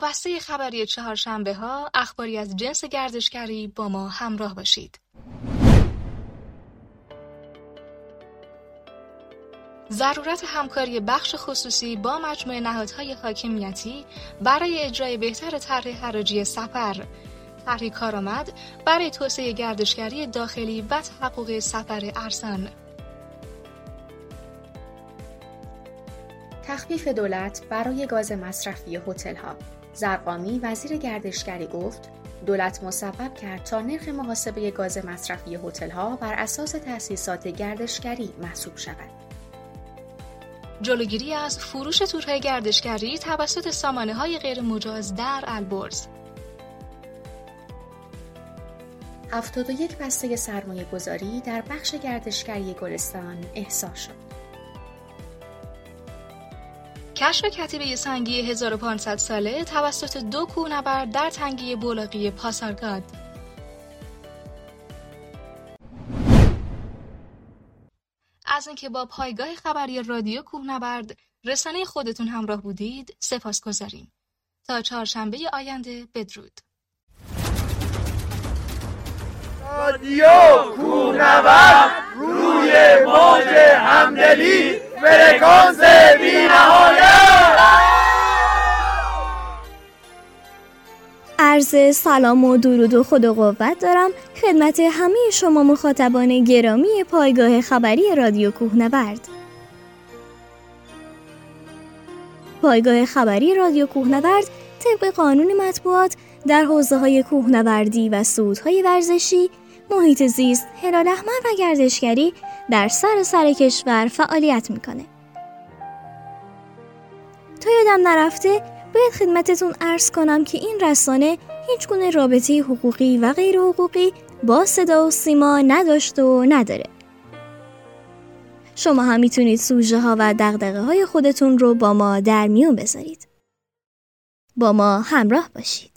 با بسته خبری چهارشنبه ها اخباری از جنس گردشگری با ما همراه باشید. ضرورت همکاری بخش خصوصی با مجموعه نهادهای حاکمیتی برای اجرای بهتر طرح حراجی سفر. طرحی کارآمد برای توسعه گردشگری داخلی و تحقق سفر ارزان تخفیف دولت برای گاز مصرفی هتل ها زرقامی وزیر گردشگری گفت دولت مصوب کرد تا نرخ محاسبه گاز مصرفی هتل ها بر اساس تأسیسات گردشگری محسوب شود. جلوگیری از فروش تورهای گردشگری توسط سامانه های غیر مجاز در البرز 71 بسته سرمایه گذاری در بخش گردشگری گلستان احضار شد. کشف کتیبه سنگی 1500 ساله توسط دو کوهنورد در تنگی بولاقی پاسارگاد از اینکه با پایگاه خبری رادیو کوهنورد رسانه خودتون همراه بودید سپاس گذاریم. تا چهارشنبه آینده بدرود. رادیو کوهنورد روی موج همدلی فرکانس عرض سلام و درود و خود و قوت دارم خدمت همه شما مخاطبان گرامی پایگاه خبری رادیو کوهنورد پایگاه خبری رادیو کوهنورد طبق قانون مطبوعات در حوزه های کوهنوردی و سودهای ورزشی محیط زیست، هلال احمر و گردشگری در سر سر کشور فعالیت می‌کنه. تا یادم نرفته باید خدمتتون ارز کنم که این رسانه هیچ گونه رابطه حقوقی و غیر حقوقی با صدا و سیما نداشته و نداره. شما هم می‌تونید سوژه ها و دقدقه های خودتون رو با ما در میون بذارید. با ما همراه باشید.